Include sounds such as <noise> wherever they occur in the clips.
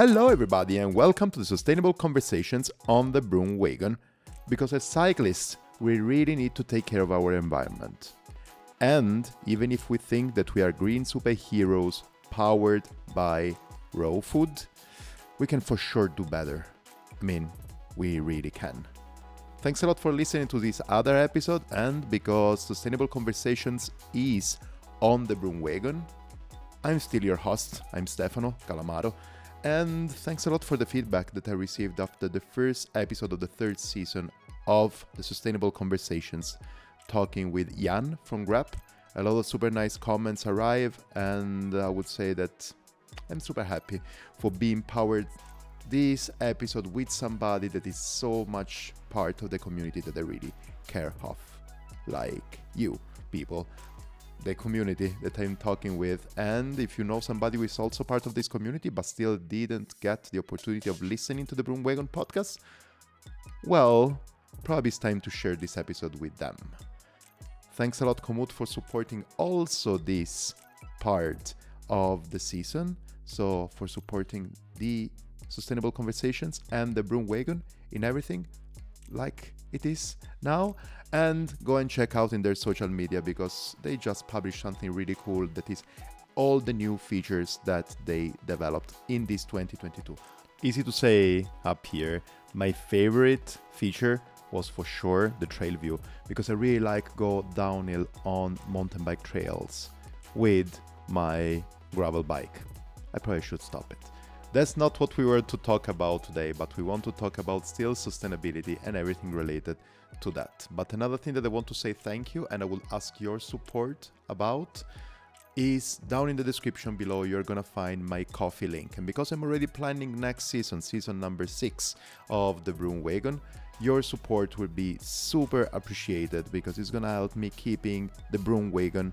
Hello, everybody, and welcome to the Sustainable Conversations on the Broom Wagon. Because as cyclists, we really need to take care of our environment. And even if we think that we are green superheroes powered by raw food, we can for sure do better. I mean, we really can. Thanks a lot for listening to this other episode, and because Sustainable Conversations is on the Broom Wagon, I'm still your host. I'm Stefano Calamaro, and thanks a lot for the feedback that I received after the first episode of the third season of the Sustainable Conversations, talking with Jan from Grep. A lot of super nice comments arrive, and I would say that I'm super happy for being powered this episode with somebody that is so much part of the community that I really care of, like you people the community that I'm talking with. And if you know somebody who is also part of this community but still didn't get the opportunity of listening to the Broom Wagon podcast, well, probably it's time to share this episode with them. Thanks a lot, Komoot, for supporting also this part of the season. So, for supporting the Sustainable Conversations and the Broom Wagon in everything like it is now and go and check out in their social media because they just published something really cool that is all the new features that they developed in this 2022 easy to say up here my favorite feature was for sure the trail view because i really like go downhill on mountain bike trails with my gravel bike. I probably should stop it that's not what we were to talk about today, but we want to talk about still sustainability and everything related to that. But another thing that I want to say thank you and I will ask your support about is down in the description below you're gonna find my Ko-fi link. And because i'm already planning next season season number six of the broom wagon your support will be super appreciated because it's gonna help me keeping the broom wagon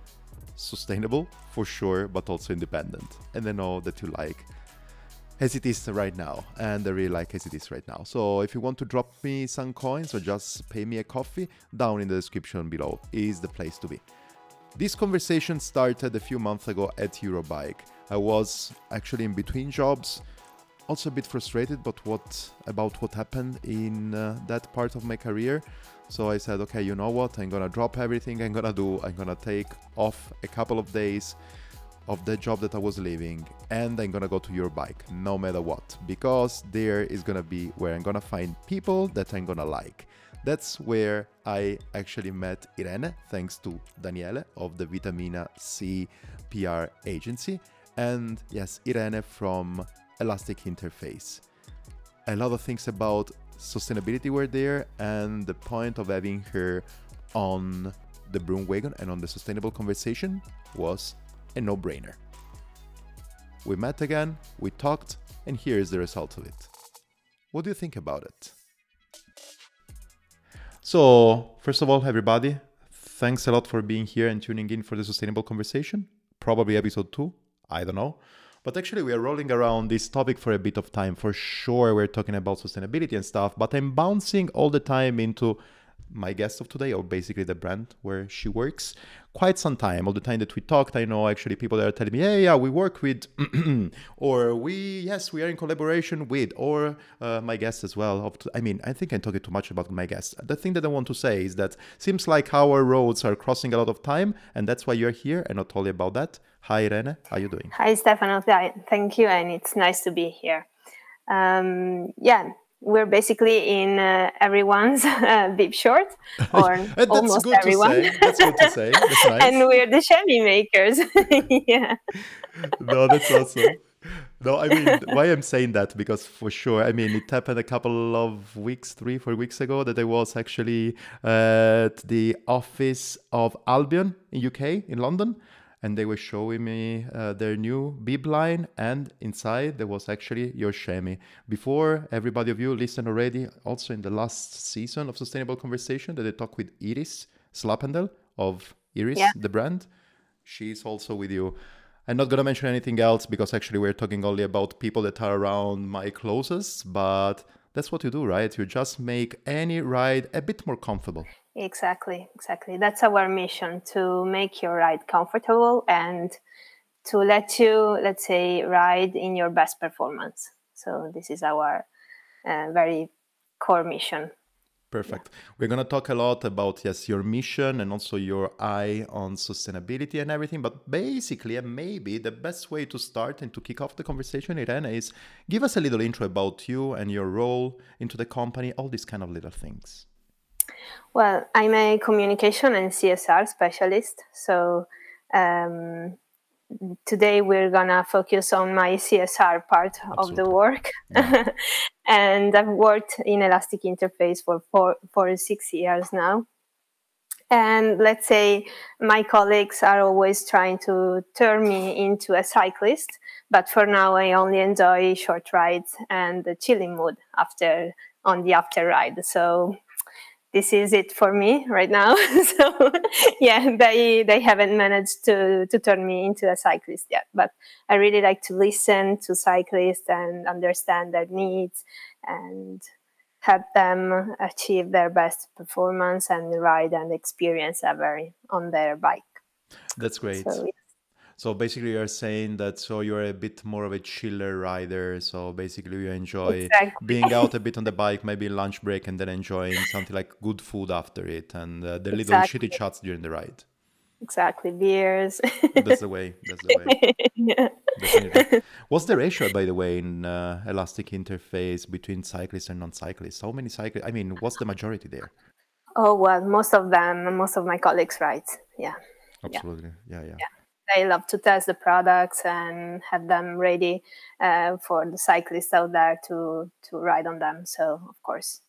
sustainable for sure but also independent. And i know that you like as it is right now and I really like as it is right now. So if you want to drop me some coins or just pay me a coffee, down in the description below is the place to be. This conversation started a few months ago at Eurobike. I was actually in between jobs, also a bit frustrated but what about what happened in uh, that part of my career. So I said, okay, you know what? I'm gonna drop everything I'm gonna do. I'm gonna take off a couple of days of the job that I was leaving and I'm gonna go to Eurobike no matter what because there is gonna be where I'm gonna find people that I'm gonna like. That's where I actually met Irene thanks to Daniele of the Vitamina C PR agency and yes, Irene from Elastic Interface. A lot of things about sustainability were there and the point of having her on the broom wagon and on the sustainable conversation was a no brainer. We met again, we talked, and here is the result of it. What do you think about it? So, first of all, everybody, thanks a lot for being here and tuning in for the sustainable conversation. Probably episode two, I don't know. But actually, we are rolling around this topic for a bit of time. For sure, we're talking about sustainability and stuff, but I'm bouncing all the time into my guest of today, or basically the brand where she works, quite some time. All the time that we talked, I know actually people that are telling me, yeah, yeah, we work with," <clears throat> or "We, yes, we are in collaboration with," or uh, my guest as well. I mean, I think I'm talking too much about my guest. The thing that I want to say is that seems like our roads are crossing a lot of time, and that's why you're here, and not only about that. Hi, Irene. How are you doing? Hi, Stefano. Thank you, and it's nice to be here. Um, yeah, we're basically in uh, everyone's <laughs> uh, bib short, <laughs> or almost everyone. That's good to say. <laughs> Nice. and we're the chamois makers. yeah. No, that's awesome. No, I mean, why I'm saying that because for sure, I mean, it happened a couple of weeks, three, four weeks ago, that I was actually at the office of Albion in UK in London, and they were showing me uh, their new bib line and inside there was actually your chamois before everybody of you listened already also in the last season of sustainable conversation that i talked with iris slappendel of iris yeah. the brand. She's also with you. I'm not going to mention anything else because actually we're talking only about people that are around my closest but that's what you do right? You just make any ride a bit more comfortable Exactly, exactly. That's our mission to make your ride comfortable and to let you, let's say, ride in your best performance. So this is our uh, very core mission. Perfect. Yeah. We're going to talk a lot about yes your mission and also your eye on sustainability and everything. But basically, and maybe the best way to start and to kick off the conversation, Irene, is give us a little intro about you and your role into the company, all these kind of little things. Well, I'm a communication and CSR specialist. So um, today we're gonna focus on my CSR part Absolutely. of the work. Yeah. <laughs> and I've worked in Elastic Interface for four, four or six years now. And let's say my colleagues are always trying to turn me into a cyclist, but for now I only enjoy short rides and the chilling mood after on the after ride. So this is it for me right now. <laughs> so yeah, they they haven't managed to to turn me into a cyclist yet. But I really like to listen to cyclists and understand their needs and help them achieve their best performance and ride and experience ever on their bike. That's great. So, yeah. So basically, you're saying that so you're a bit more of a chiller rider. So basically, you enjoy exactly. being out a <laughs> bit on the bike, maybe lunch break, and then enjoying something like good food after it, and uh, the little shitty chats during the ride. Exactly, beers. That's the way. That's the way. <laughs> yeah. What's the ratio, by the way, in uh, elastic interface between cyclists and non-cyclists? How many cyclists? I mean, what's the majority there? Oh well, most of them, most of my colleagues ride. Yeah. Absolutely. yeah. yeah. yeah they love to test the products and have them ready uh, for the cyclists out there to to ride on them. So of course,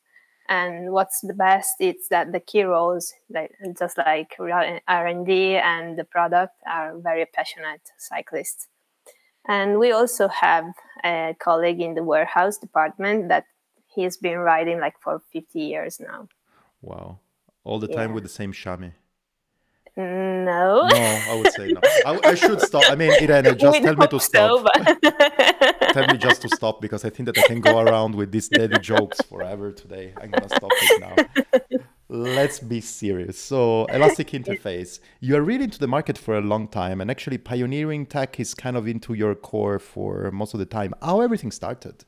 and what's the best is that the key roles, like, just like R and D and the product, are very passionate cyclists. And we also have a colleague in the warehouse department that he's been riding like for 50 years now. Wow. All the time with the same chamois. No. No, I would say no. I, I should stop. I mean, Irene, <laughs> just tell me to stop. So, <laughs> tell me just to stop because I think that I can go around with these daddy jokes forever today. I'm gonna stop it now. Let's be serious. So, Elastic Interface, you are really into the market for a long time, and actually, pioneering tech is kind of into your core for most of the time. How everything started?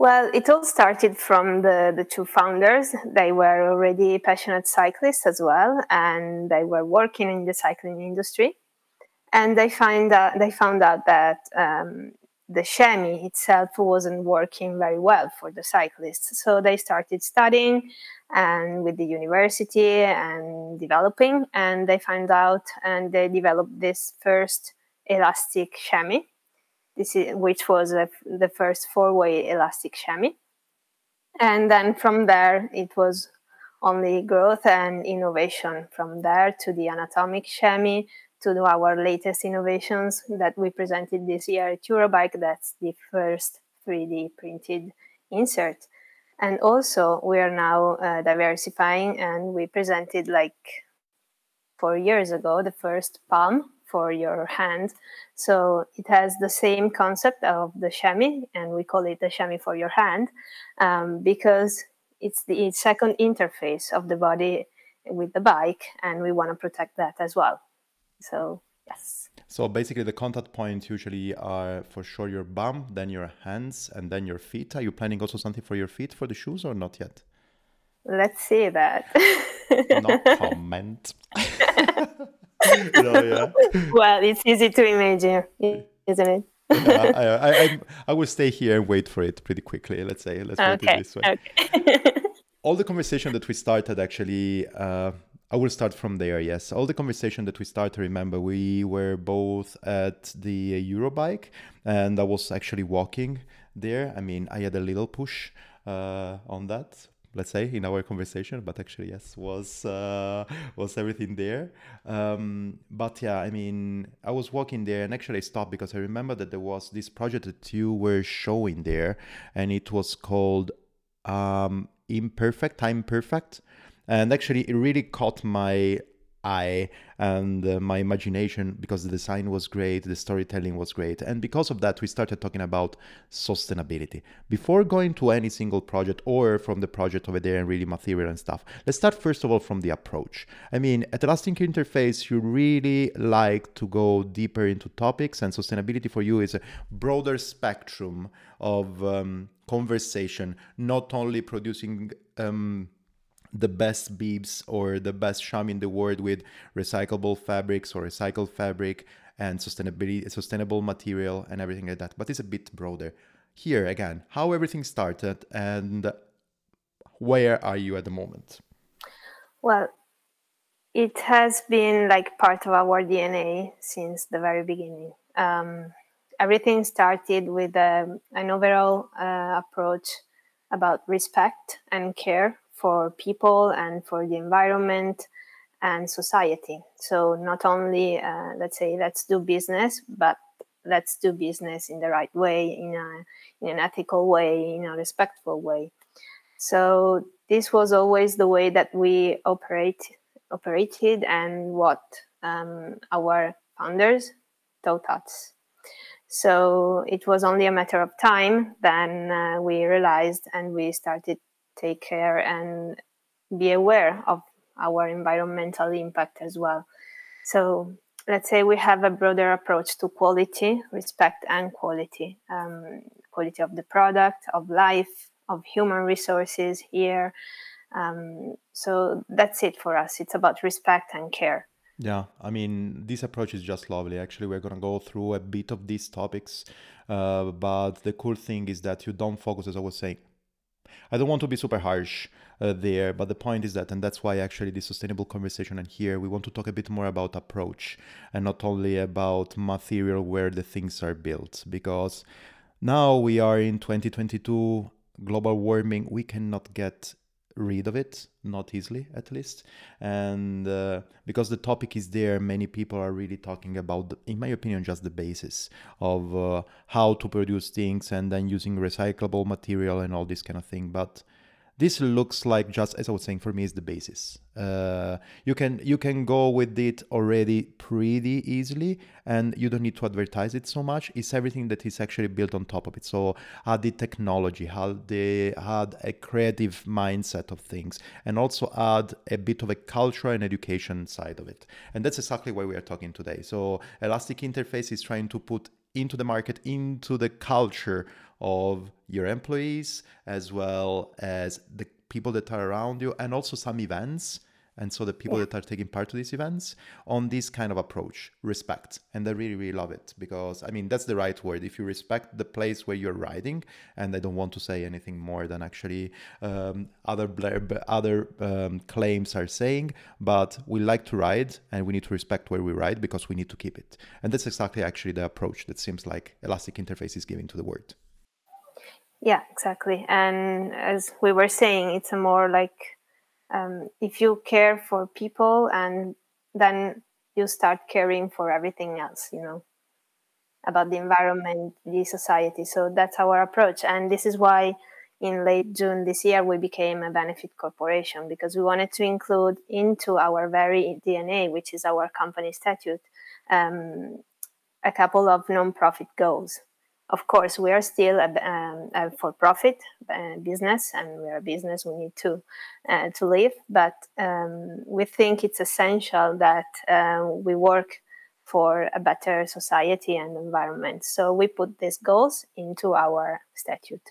Well, it all started from the, the two founders. They were already passionate cyclists as well, and they were working in the cycling industry. And they find that they found out that um, the chamois itself wasn't working very well for the cyclists. So they started studying and with the university and developing, and they found out and they developed this first elastic chamois this is, which was a, the first four-way elastic chamois. And then from there, it was only growth and innovation from there to the anatomic chamois to our latest innovations that we presented this year at Eurobike. That's the first 3D printed insert. And also, we are now uh, diversifying, and we presented like four years ago the first palm for your hand. So it has the same concept of the chamois, and we call it the chamois for your hand um, because it's the second interface of the body with the bike, and we want to protect that as well. So, yes. So basically, the contact points usually are for sure your bum, then your hands, and then your feet. Are you planning also something for your feet for the shoes or not yet? Let's see that. no <laughs> comment. <laughs> <laughs> yeah. Well, it's easy to imagine, isn't it? yeah, I, I, I, I, will stay here and wait for it pretty quickly. Let's say, let's okay. put it this way. Okay. <laughs> All the conversation that we started, actually, uh, I will start from there. Yes, all the conversation that we started. Remember, we were both at the Eurobike, and I was actually walking there. I mean, I had a little push uh, on that let's say in our conversation but actually yes was uh, was everything there. Um, but yeah i mean i was walking there and actually I stopped because i remember that there was this project that you were showing there and it was called um, imperfect time perfect. And actually it really caught my eye and uh, my imagination because the design was great, the storytelling was great. And because of that, we started talking about sustainability. Before going to any single project or from the project over there and really material and stuff, let's start first of all from the approach. I mean, at Elastic Interface, you really like to go deeper into topics, and sustainability for you is a broader spectrum of um, conversation, not only producing. Um, the best bibs or the best sham in the world with recyclable fabrics or recycled fabric and sustainability sustainable material and everything like that. But it's a bit broader. Here again how everything started and where are you at the moment? Well it has been like part of our dna since the very beginning. Um, everything started with um, an overall uh, approach about respect and care for people and for the environment and society. So not only uh, let's say let's do business, but let's do business in the right way, in a in an ethical way, in a respectful way. So this was always the way that we operate operated and what um, our founders taught us. So it was only a matter of time. Then uh, we realized and we started take care and be aware of our environmental impact as well. So let's say we have a broader approach to quality, respect, and quality um, quality of the product, of life, of human resources here. Um, so that's it for us. It's about respect and care. Yeah, I mean, this approach is just lovely. Actually, we're going to go through a bit of these topics. Uh, but the cool thing is that you don't focus, as I was saying, I don't want to be super harsh uh, there, but the point is that, and that's why actually the sustainable conversation and here we want to talk a bit more about approach and not only about material where the things are built, because now we are in 2022 global warming we cannot get rid of it, not easily at least. And uh, because the topic is there, many people are really talking about, the, in my opinion, just the basis of uh, how to produce things and then using recyclable material and all this kind of thing. But this looks like just as I was saying for me is the basis. Uh, you can you can go with it already pretty easily, and you don't need to advertise it so much. It's everything that is actually built on top of it. So add the technology, how they add a creative mindset of things, and also add a bit of a culture and education side of it. And that's exactly why we are talking today. So Elastic Interface is trying to put into the market, into the culture of your employees as well as the people that are around you and also some events and so the people yeah. that are taking part to these events on this kind of approach respect and i really really love it because i mean that's the right word if you respect the place where you're riding and i don't want to say anything more than actually um, other other um, claims are saying but we like to ride and we need to respect where we ride because we need to keep it and that's exactly actually the approach that seems like elastic interface is giving to the world yeah, exactly. And as we were saying, it's a more like um, if you care for people and then you start caring for everything else, you know, about the environment, the society. So that's our approach. And this is why in late June this year we became a benefit corporation because we wanted to include into our very DNA, which is our company statute, um, a couple of non-profit goals of course, we are still a, um, a for-profit uh, business, and we're a business. We need to uh, to live, but um, we think it's essential that uh, we work for a better society and environment. So we put these goals into our statute,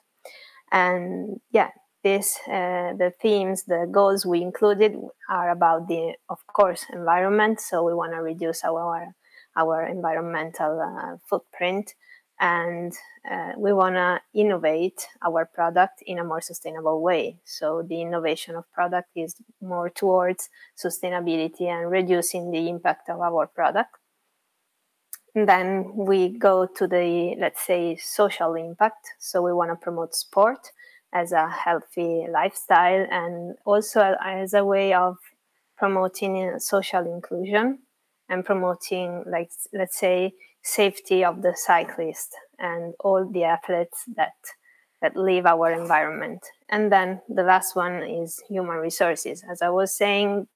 and yeah, this uh, the themes, the goals we included are about the, of course, environment. So we want to reduce our our environmental uh, footprint and uh, we want to innovate our product in a more sustainable way. So the innovation of product is more towards sustainability and reducing the impact of our product. And then we go to the let's say social impact. So we want to promote sport as a healthy lifestyle and also as a way of promoting social inclusion and promoting like let's say safety of the cyclist and all the athletes that that leave our environment. And then the last one is human resources. As I was saying,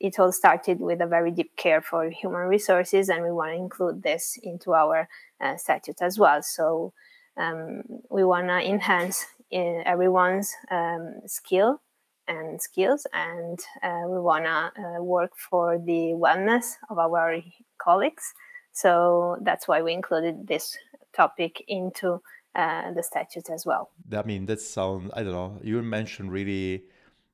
it all started with a very deep care for human resources, and we want to include this into our uh, statute as well. So um, we want to enhance uh, everyone's um, skill and skills, and uh, we want to uh, work for the wellness of our colleagues. So that's why we included this topic into uh, the statute as well. I mean, that sounds, I don't know, you mentioned really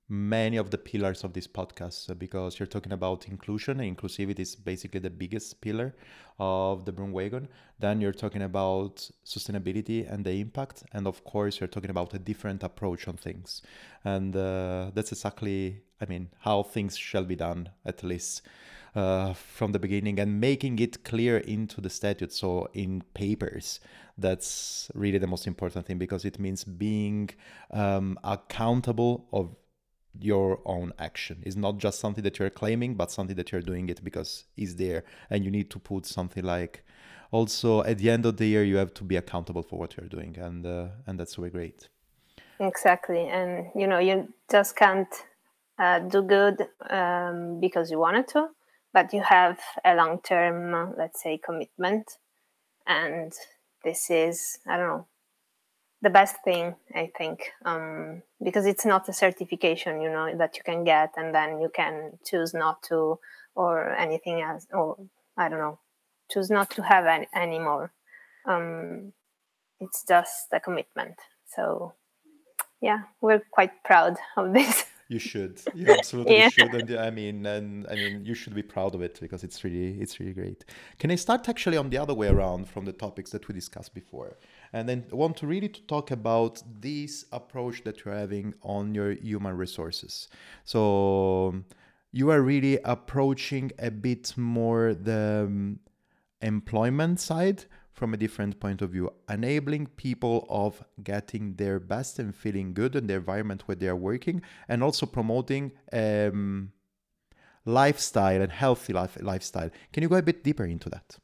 many of the pillars of this podcast because you're talking about inclusion inclusivity is basically the biggest pillar of the broom wagon then you're talking about sustainability and the impact and of course you're talking about a different approach on things. And uh, that's exactly i mean how things shall be done at least uh, from the beginning and making it clear into the statute so in papers that's really the most important thing because it means being um, accountable of your own action. It's not just something that you're claiming, but something that you're doing it because it's there. And you need to put something like also at the end of the year you have to be accountable for what you're doing and uh, and that's really great. Exactly. And you know, you just can't uh, do good um, because you wanted to, but you have a long term, let's say, commitment. And this is, I don't know, the best thing i think um, because it's not a certification you know that you can get and then you can choose not to or anything else or i don't know choose not to have any anymore. Um, it's just a commitment. So yeah we're quite proud of <laughs> this you should you absolutely yeah. should and i mean and i mean you should be proud of it because it's really it's really great can i start actually on the other way around from the topics that we discussed before and then I want to really to talk about this approach that you're having on your human resources. So you are really approaching a bit more the um, employment side from a different point of view, enabling people of getting their best and feeling good in the environment where they are working, and also promoting um, lifestyle and healthy life, lifestyle. Can you go a bit deeper into that?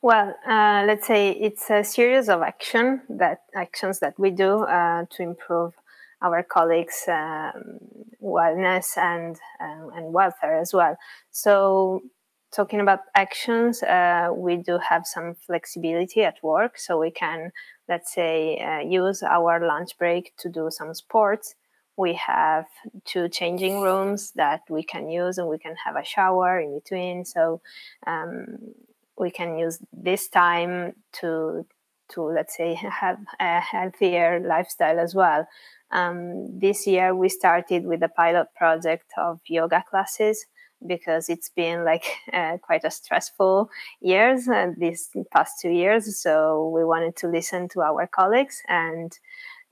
Well, uh, let's say it's a series of action that actions that we do uh, to improve our colleagues' um, wellness and um, and welfare as well. So, talking about actions, uh, we do have some flexibility at work, so we can, let's say, uh, use our lunch break to do some sports. We have two changing rooms that we can use, and we can have a shower in between. So. Um, we can use this time to to let's say have a healthier lifestyle as well. Um, this year we started with a pilot project of yoga classes because it's been like <laughs> uh, quite a stressful years uh, these past two years. So we wanted to listen to our colleagues and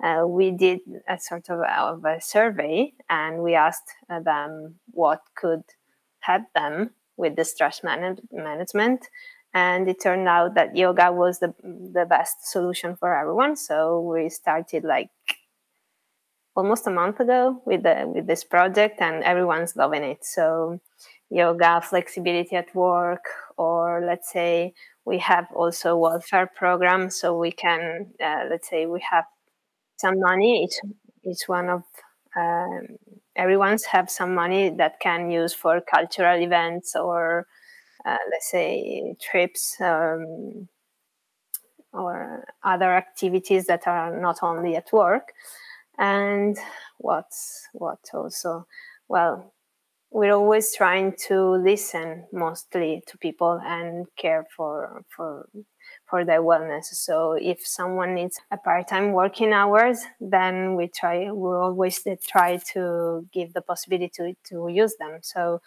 uh, we did a sort of, of a survey and we asked them what could help them with the stress man- management and it turned out that yoga was the the best solution for everyone so we started like almost a month ago with the with this project and everyone's loving it. So yoga flexibility at work or let's say we have also welfare programs so we can uh, let's say we have some money each each one of um, everyone's have some money that can use for cultural events or uh, let's say trips um, or other activities that are not only at work and what's what also? Well we're always trying to listen mostly to people and care for for for their wellness. So if someone needs a part-time working hours then we try we always try to give the possibility to, to use them. So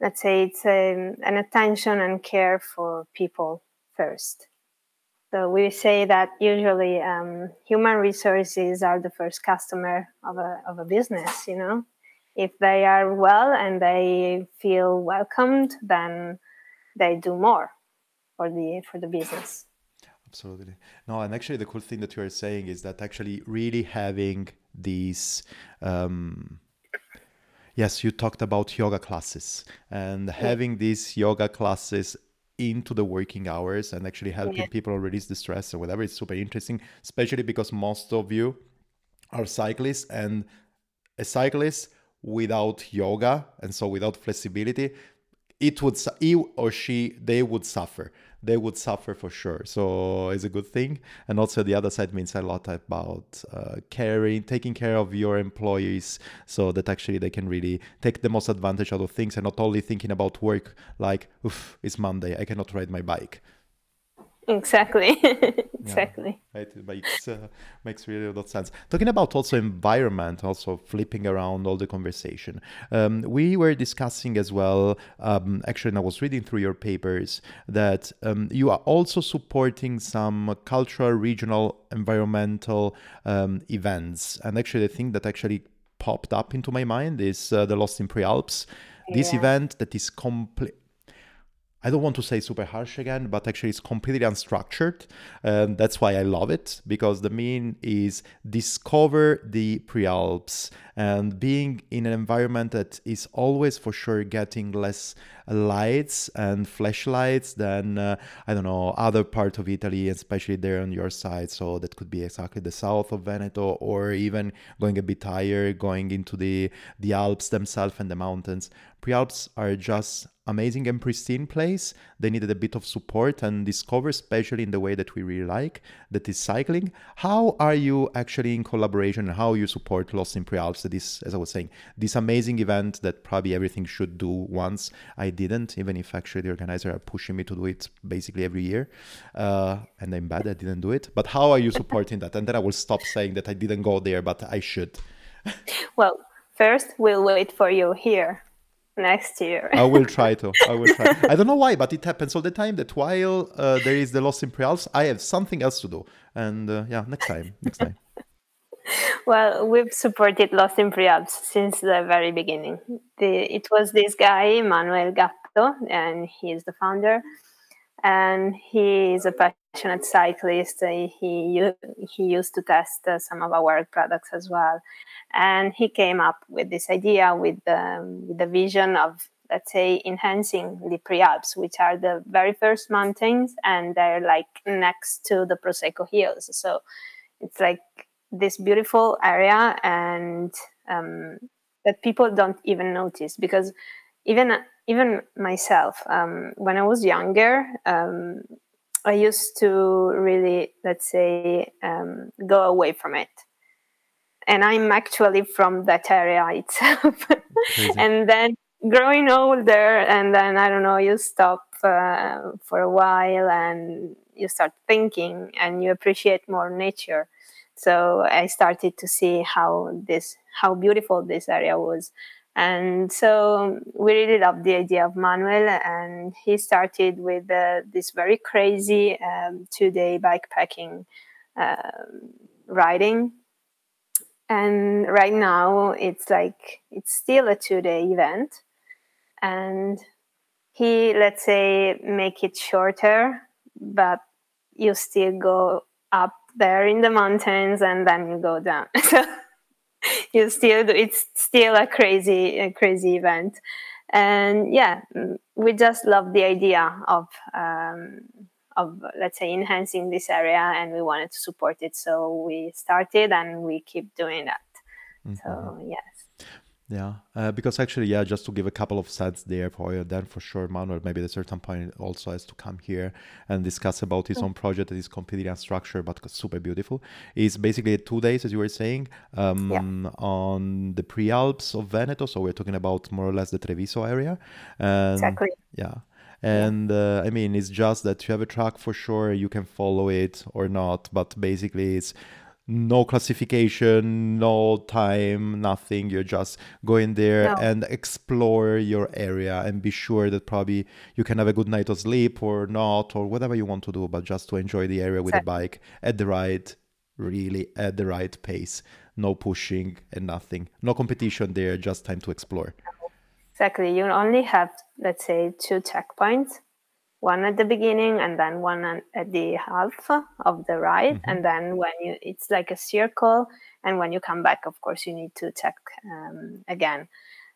let's say it's a, um, an attention and care for people first. So we say that usually um, human resources are the first customer of a, of a business, you know. If they are well and they feel welcomed, then they do more for the for the business. Absolutely. No, and actually the cool thing that you are saying is that actually really having these um, yes, you talked about yoga classes and having these yoga classes into the working hours and actually helping yeah. people release the stress or whatever it's super interesting, especially because most of you are cyclists and a cyclist without yoga and so without flexibility, it would he or she they would suffer they would suffer for sure. So it's a good thing. And also the other side means a lot about uh, caring taking care of your employees so that actually they can really take the most advantage out of things and not only thinking about work like oof it's monday i cannot ride my bike Exactly. <laughs> exactly. Yeah, it makes uh, makes really a lot of sense. Talking about also environment, also flipping around all the conversation. Um, we were discussing as well. Um, actually, I was reading through your papers that um, you are also supporting some cultural, regional, environmental um, events. And actually, the thing that actually popped up into my mind is uh, the Lost in Prealps. This yeah. event that is complete I don't want to say super harsh again, but actually it's completely unstructured. And that's why I love it because the mean is discover the pre-Alps and being in an environment that is always for sure getting less lights and flashlights than uh, I don't know other part of Italy, especially there on your side. So that could be exactly the south of Veneto, or even going a bit higher, going into the the Alps themselves and the mountains. Prealps are just amazing and pristine place. They needed a bit of support and discover, especially in the way that we really like, that is cycling. How are you actually in collaboration and how you support Lost in Prealps? This, as I was saying, this amazing event that probably everything should do once. I didn't, even if actually the organizer are pushing me to do it basically every year. Uh, and I'm bad I didn't do it. But how are you supporting that? And then I will stop saying that I didn't go there, but I should. well, first we'll wait for you here next year. I will <laughs> try to. I will try. I don't know why, but it happens all the time that while uh, there is the Lost in Prealps, I have something else to do. And uh, yeah, next time. Next time. <laughs> well, we've supported Lost in Prealps since the very beginning. The, it was this guy, Manuel Gatto, and he is the founder. And he is a passionate cyclist. He he used to test uh, some of our products as well and he came up with this idea with the, with the vision of let's say enhancing the prealps which are the very first mountains and they're like next to the prosecco hills so it's like this beautiful area and um, that people don't even notice because even even myself um, when i was younger um, i used to really let's say um, go away from it and I'm actually from that area <laughs> itself. and then growing older, and then I don't know, you stop uh, for a while and you start thinking and you appreciate more nature. So I started to see how this, how beautiful this area was. And so we really loved the idea of Manuel, and he started with uh, this very crazy um, two day bikepacking um, riding. And right now it's like it's still a two day event. And he let's say make it shorter but you still go up there in the mountains and then you go down <laughs> <laughs> you still do it's still a crazy a crazy event. And yeah we just love the idea of um, of let's say enhancing this area and we wanted to support it. So we started and we keep doing that. Mm-hmm. so yes yeah. Uh, because actually yeah just to give a couple of sets there for you then for sure manuel maybe at a certain point also has to come here and discuss about his own project that is completely unstructured but super beautiful. It's basically two days as you were saying um, yeah. on the pre-alps of veneto. So we're talking about more or less the treviso area. And exactly. yeah. And uh, i mean it's just that you have a track for sure you can follow it or not. But basically it's no classification no time nothing. You're just going there no. and explore your area and be sure that probably you can have a good night of sleep or not or whatever you want to do but just to enjoy the area with the bike at the right really at the right pace. No pushing and nothing. No competition there just time to explore. Exactly. You only have, let's say, two checkpoints one at the beginning and then one at the half of the ride mm-hmm. and then when you it's like a circle and when you come back of course you need to check um, again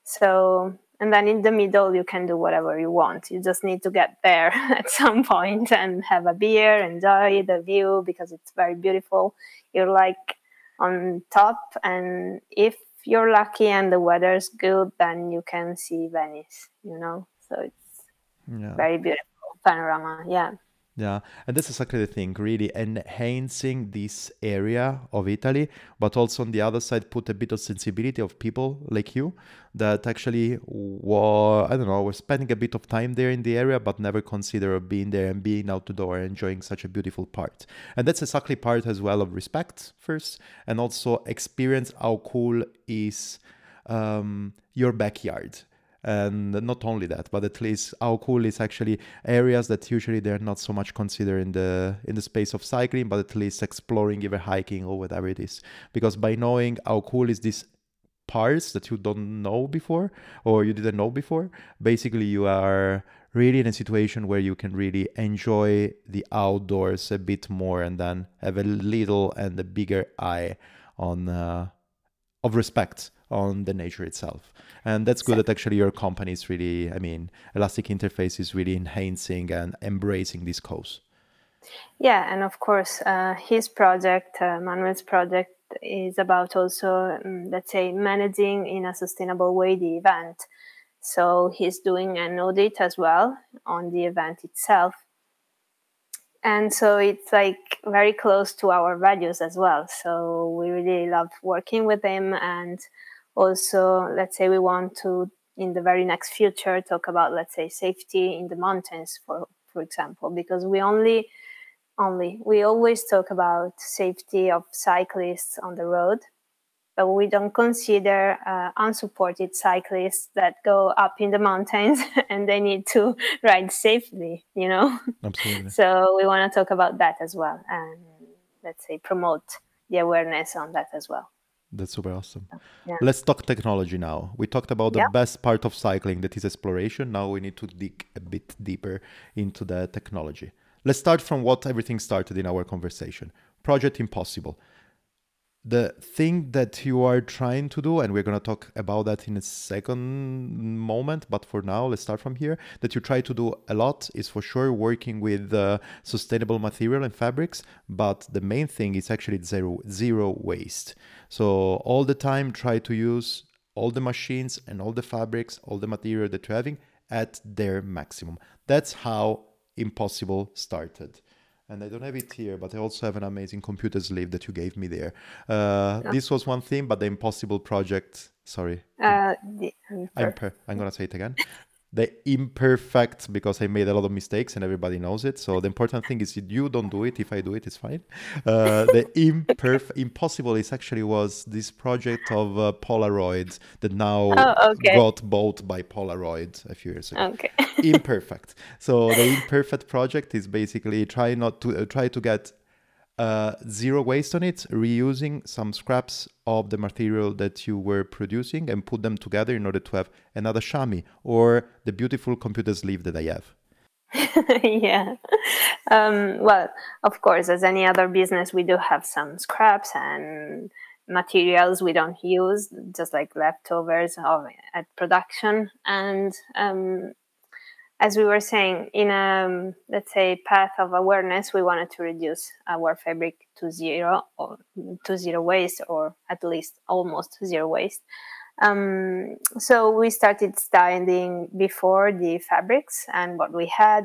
so and then in the middle you can do whatever you want you just need to get there <laughs> at some point and have a beer enjoy the view because it's very beautiful you're like on top and if you're lucky and the weather's good, then you can see Venice. You know, so it's yeah. very beautiful panorama. Yeah. Yeah, and that's exactly the thing, really enhancing this area of Italy, but also on the other side, put a bit of sensibility of people like you that actually were, I don't know, were spending a bit of time there in the area, but never consider being there and being out the door enjoying such a beautiful part. And that's exactly part as well of respect first, and also experience how cool is um, your backyard and not only that but at least how cool is actually areas that usually they're not so much considered in the in the space of cycling but at least exploring either hiking or whatever it is. Because by knowing how cool is this parts that you don't know before or you didn't know before basically you are really in a situation where you can really enjoy the outdoors a bit more and then have a little and a bigger eye on uh, of respect on the nature itself and that's good that actually your company is really i mean elastic interface is really enhancing and embracing this cause. Yeah and of course uh, his project uh, manuel's project is about also um, let's say managing in a sustainable way the event. So he's doing an audit as well on the event itself. And so it's like very close to our values as well. So we really love working with him and also let's say we want to in the very next future talk about let's say safety in the mountains for for example because we only only we always talk about safety of cyclists on the road but we don't consider uh, unsupported cyclists that go up in the mountains <laughs> and they need to <laughs> ride safely you know? Absolutely. So we want to talk about that as well and let's say promote the awareness on that as well that's super awesome. Yeah. Let's talk technology now. We talked about the yeah. best part of cycling, that is exploration. Now we need to dig a bit deeper into the technology. Let's start from what everything started in our conversation Project Impossible the thing that you are trying to do and we're going to talk about that in a second moment but for now let's start from here that you try to do a lot is for sure working with uh, sustainable material and fabrics but the main thing is actually zero zero waste. So all the time try to use all the machines and all the fabrics all the material that you're having at their maximum. That's how impossible started and I don't have it here, but I also have an amazing computer sleeve that you gave me there. Uh, yeah. This was one thing, but the Impossible project. Sorry. Uh, the, I'm, per- I'm gonna say it again the imperfect because I made a lot of mistakes and everybody knows it. So the important thing is you don't do it. If I do it, it's fine. Uh, the imperfect, impossible is actually was this project of uh, Polaroid that now oh, okay. got bought by Polaroid a few years ago. Okay. <laughs> imperfect. So the imperfect project is basically try not to uh, try to get uh, zero waste on it, reusing some scraps of the material that you were producing and put them together in order to have another chamois or the beautiful computer sleeve that I have. <laughs> yeah. Um, well, of course, as any other business, we do have some scraps and materials we don't use, just like leftovers of at production. And um, as we were saying, in a um, let's say path of awareness, we wanted to reduce our fabric to zero or to zero waste, or at least almost zero waste. Um, so we started studying before the fabrics and what we had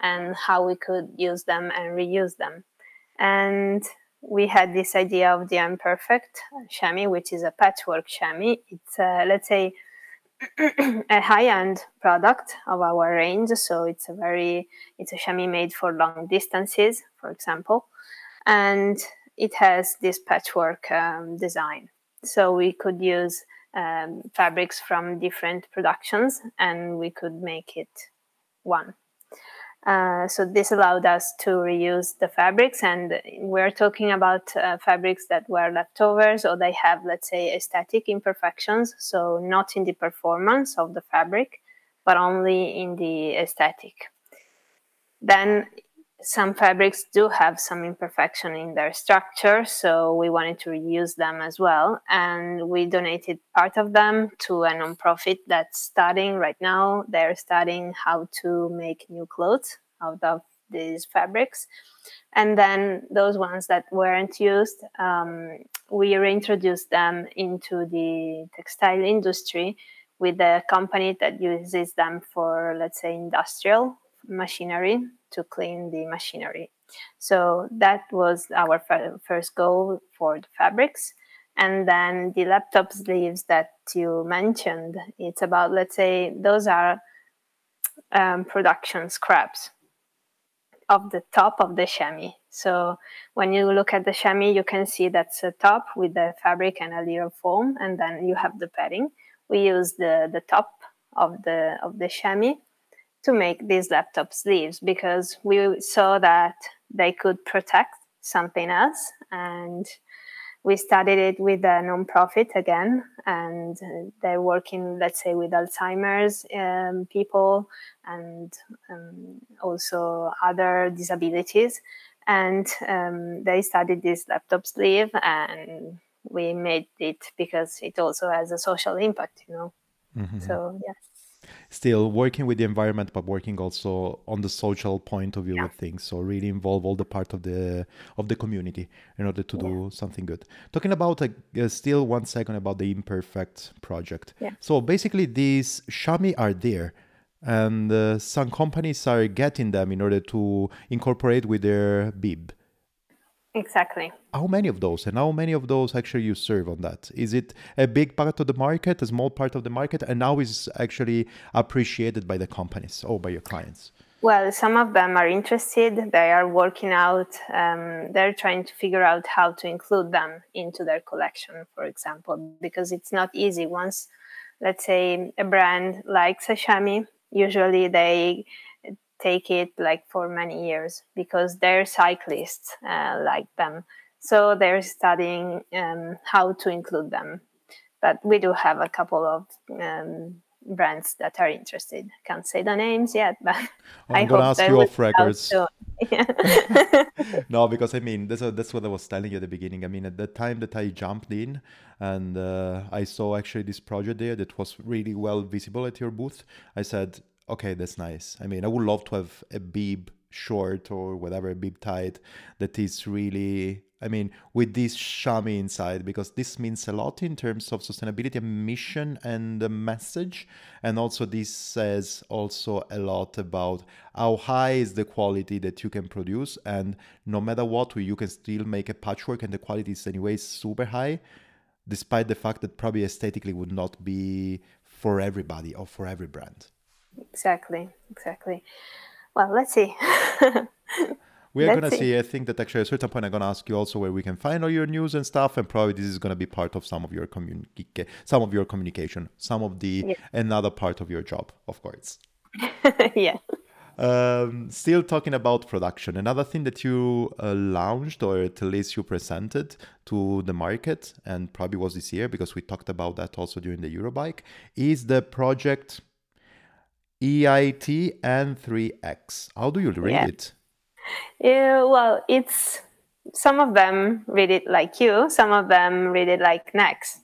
and how we could use them and reuse them. And we had this idea of the imperfect chamois, which is a patchwork chamois. It's uh, let's say <clears throat> a high-end product of our range so it's a very it's a chamois made for long distances for example and it has this patchwork um, design. So we could use um, fabrics from different productions and we could make it one uh, so this allowed us to reuse the fabrics, and we're talking about uh, fabrics that were leftovers or they have, let's say, aesthetic imperfections. So not in the performance of the fabric, but only in the aesthetic. Then some fabrics do have some imperfection in their structure, so we wanted to reuse them as well. And we donated part of them to a nonprofit that's studying right now. They're studying how to make new clothes out of these fabrics. And then those ones that weren't used, um, we reintroduced them into the textile industry with a company that uses them for, let's say, industrial machinery to clean the machinery. So that was our first goal for the fabrics. And then the laptop sleeves that you mentioned, it's about, let's say, those are um, production scraps of the top of the chamois. So when you look at the chamois, you can see that's a top with the fabric and a little foam, and then you have the padding. We use the, the top of the of the chamois to make these laptop sleeves because we saw that they could protect something else and we studied it with a nonprofit again, and they're working, let's say, with Alzheimer's um, people and um, also other disabilities. And um, they studied this laptop sleeve, and we made it because it also has a social impact, you know. Mm-hmm. So, yes still working with the environment but working also on the social point of view yeah. of things so really involve all the part of the of the community in order to yeah. do something good talking about uh, still one second about the imperfect project yeah. so basically these chamois are there and uh, some companies are getting them in order to incorporate with their bib Exactly. How many of those and how many of those actually you serve on that? Is it a big part of the market, a small part of the market, and now is actually appreciated by the companies or by your clients? Well, some of them are interested. They are working out. Um, they're trying to figure out how to include them into their collection, for example, because it's not easy. Once, let's say, a brand likes a chamois, usually they take it like for many years because they're cyclists uh, like them. So they're studying um, how to include them. But we do have a couple of um, brands that are interested. Can't say the names yet, but I'm <laughs> gonna ask you off records. <laughs> <laughs> no, because I mean that's a, that's what I was telling you at the beginning. I mean, at the time that I jumped in and uh, I saw actually this project there that was really well visible at your booth, I said, okay, that's nice. I mean, I would love to have a bib short or whatever, a bib tight that is really, I mean, with this chamois inside, because this means a lot in terms of sustainability and mission and the message. And also, this says also a lot about how high is the quality that you can produce. And no matter what, you can still make a patchwork, and the quality is, anyway, super high, despite the fact that probably aesthetically would not be for everybody or for every brand. Exactly, exactly. Well, let's see. <laughs> we are going to see. I think that actually at a certain point, I'm going to ask you also where we can find all your news and stuff, and probably this is going to be part of some of your communica- some of your communication, some of the yeah. another part of your job, of course. <laughs> yeah. Um, still talking about production, another thing that you uh, launched or at least you presented to the market, and probably was this year because we talked about that also during the Eurobike, is the project EIT and 3X. How do you read yeah. it? Yeah, well, it's some of them read it like you, some of them read it like next.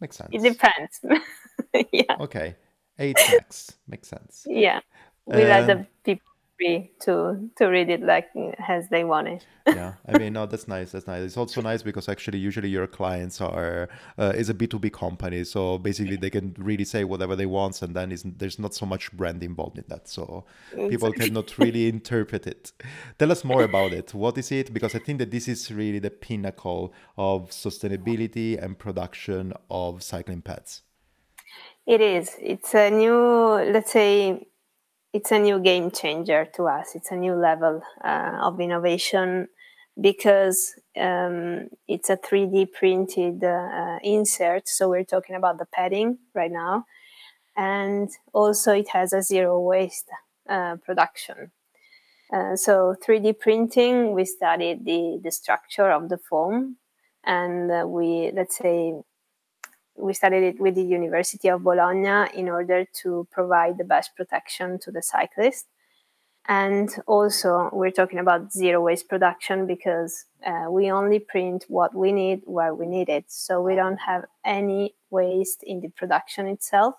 Makes sense. It depends. <laughs> yeah. Okay. Eight next makes sense. Yeah. We let the um, people free to to read it like as they want it. yeah, I mean, no, that's nice. That's nice. It's also nice because actually, usually your clients are uh, is a B two B company, so basically they can really say whatever they want, and then there's not so much brand involved in that, so people cannot really interpret it. Tell us more about it. What is it? Because I think that this is really the pinnacle of sustainability and production of cycling pads. It is. It's a new, let's say, it's a new game changer to us. It's a new level uh, of innovation because um, it's a 3D printed uh, insert. So we're talking about the padding right now. And also, it has a zero waste uh, production. Uh, so 3D printing, we studied the, the structure of the foam and uh, we, let's say, we started it with the University of Bologna in order to provide the best protection to the cyclist. And also, we're talking about zero waste production because uh, we only print what we need where we need it. So we don't have any waste in the production itself.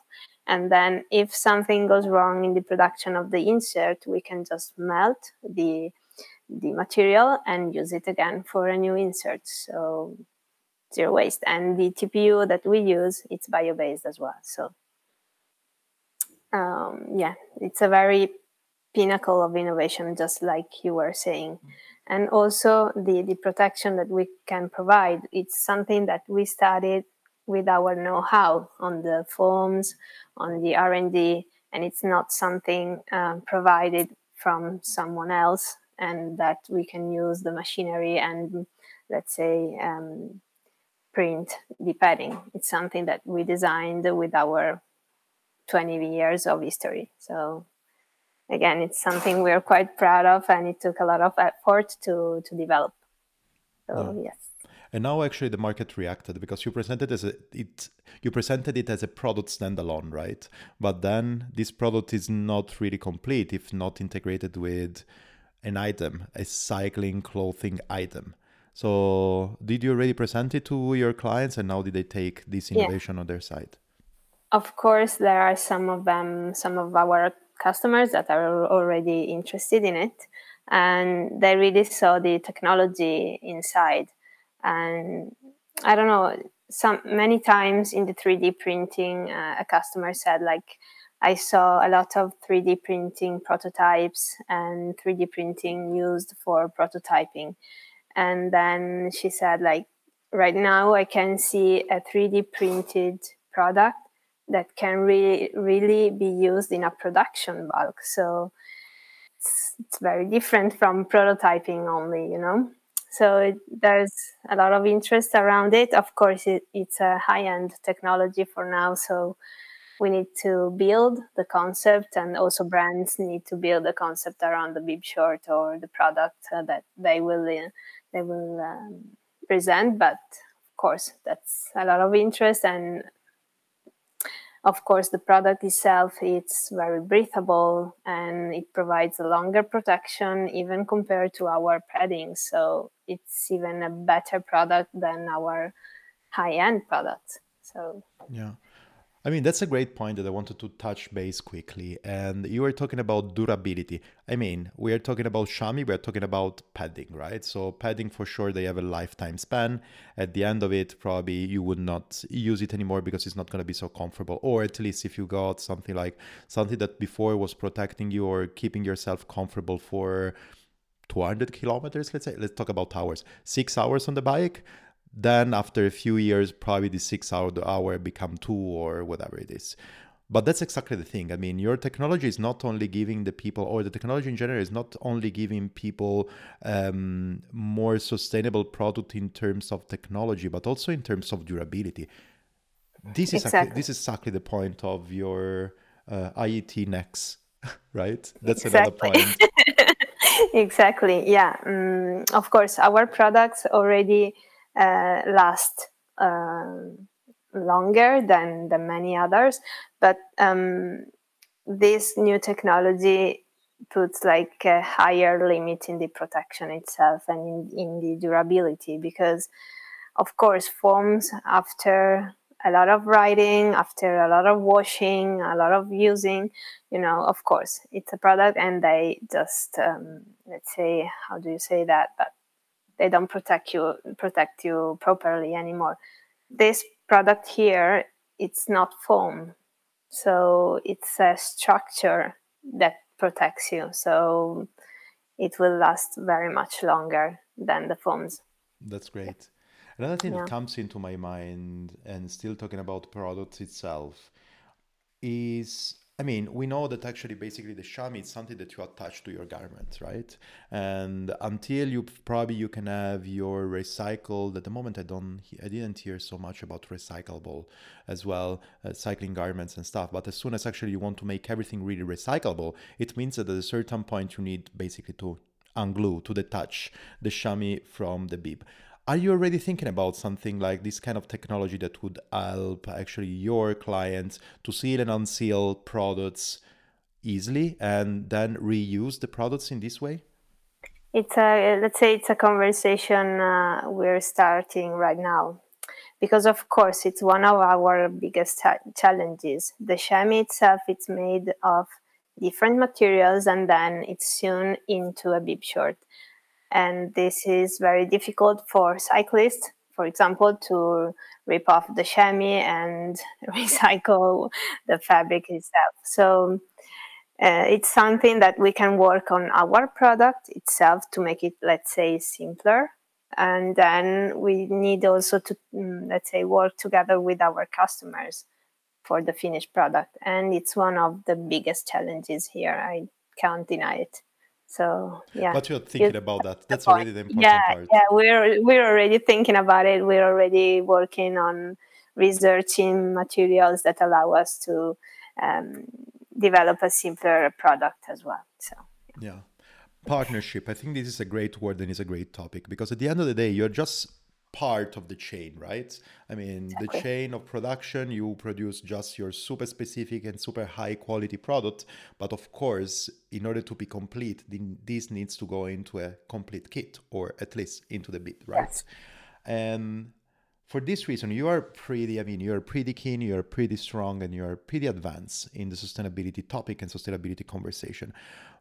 And then, if something goes wrong in the production of the insert, we can just melt the the material and use it again for a new insert. So zero waste. And the TPU that we use, it's bio-based as well. So um, yeah, it's a very pinnacle of innovation, just like you were saying. And also the, the protection that we can provide, it's something that we studied with our know-how on the foams, on the R&D, and it's not something um, provided from someone else and that we can use the machinery and let's say um, print the padding. It's something that we designed with our 20 years of history. So again, it's something we're quite proud of, and it took a lot of effort to to develop. So yeah. yes. And now actually the market reacted because you presented as a it you presented it as a product standalone, right? But then this product is not really complete if not integrated with an item, a cycling clothing item. So did you already present it to your clients and now did they take this innovation yeah. on their side? Of course, there are some of them, some of our customers that are already interested in it and they really saw the technology inside and i don't know some many times in the 3d printing uh, a customer said like i saw a lot of 3d printing prototypes and 3d printing used for prototyping and then she said like right now i can see a 3d printed product that can really really be used in a production bulk. So it's, it's very different from prototyping only you know? So it, there's a lot of interest around it. Of course it, it's a high-end technology for now so we need to build the concept and also brands need to build the concept around the bib short or the product uh, that they will uh, they will um, present but of course that's a lot of interest and of course the product itself it's very breathable and it provides a longer protection even compared to our padding. So it's even a better product than our high-end product. So yeah I mean, that's a great point that I wanted to touch base quickly. And you were talking about durability. I mean, we are talking about chamois, we are talking about padding, right? So, padding for sure, they have a lifetime span. At the end of it, probably you would not use it anymore because it's not going to be so comfortable. Or at least if you got something like something that before was protecting you or keeping yourself comfortable for 200 kilometers, let's say, let's talk about hours, six hours on the bike then after a few years probably the six hour the hour become two or whatever it is. But that's exactly the thing. I mean your technology is not only giving the people or the technology in general is not only giving people um, more sustainable product in terms of technology but also in terms of durability. This is exactly, this is exactly the point of your uh, iet next <laughs> right? That's exactly. another point. <laughs> Exactly yeah. Um, of course our products already uh, last um, longer than, than many others. But um, this new technology puts like a higher limit in the protection itself and in, in the durability because of course foams after a lot of riding after a lot of washing a lot of using you know of course it's a product and they just um, let's say how do you say that but they don't protect you protect you properly anymore. This product here, it's not foam, so it's a structure that protects you. So it will last very much longer than the foams. That's great. Another thing yeah. that comes into my mind, and still talking about products itself, is I mean, we know that actually basically the chamois is something that you attach to your garment, right? And until you probably you can have your recycled. At the moment, I don't, I didn't hear so much about recyclable as well, uh, cycling garments and stuff. But as soon as actually you want to make everything really recyclable, it means that at a certain point you need basically to unglue to detach the chamois from the bib. Are you already thinking about something like this kind of technology that would help actually your clients to seal and unseal products easily and then reuse the products in this way? It's a let's say it's a conversation uh, we're starting right now because of course it's one of our biggest challenges. The chamois itself it's made of different materials and then it's sewn into a bib short and this is very difficult for cyclists for example, to rip off the chamois and <laughs> recycle the fabric itself. So uh, it's something that we can work on our product itself to make it, let's say, simpler. And then we need also to, mm, let's say, work together with our customers for the finished product. And it's one of the biggest challenges here. I can't deny it. So yeah. But you're thinking about that. That's already the important yeah, part. Yeah, we're we're already thinking about it. We're already working on researching materials that allow us to um, develop a simpler product as well. So yeah. Partnership. I think this is a great word and it's a great topic because at the end of the day, you're just part of the chain, right? I mean, exactly. the chain of production, you produce just your super specific and super high quality product. But of course, in order to be complete, this needs to go into a complete kit or at least into the bit, right? Yes. And for this reason, you are pretty, I mean, you're pretty keen, you're pretty strong, and you're pretty advanced in the sustainability topic and sustainability conversation.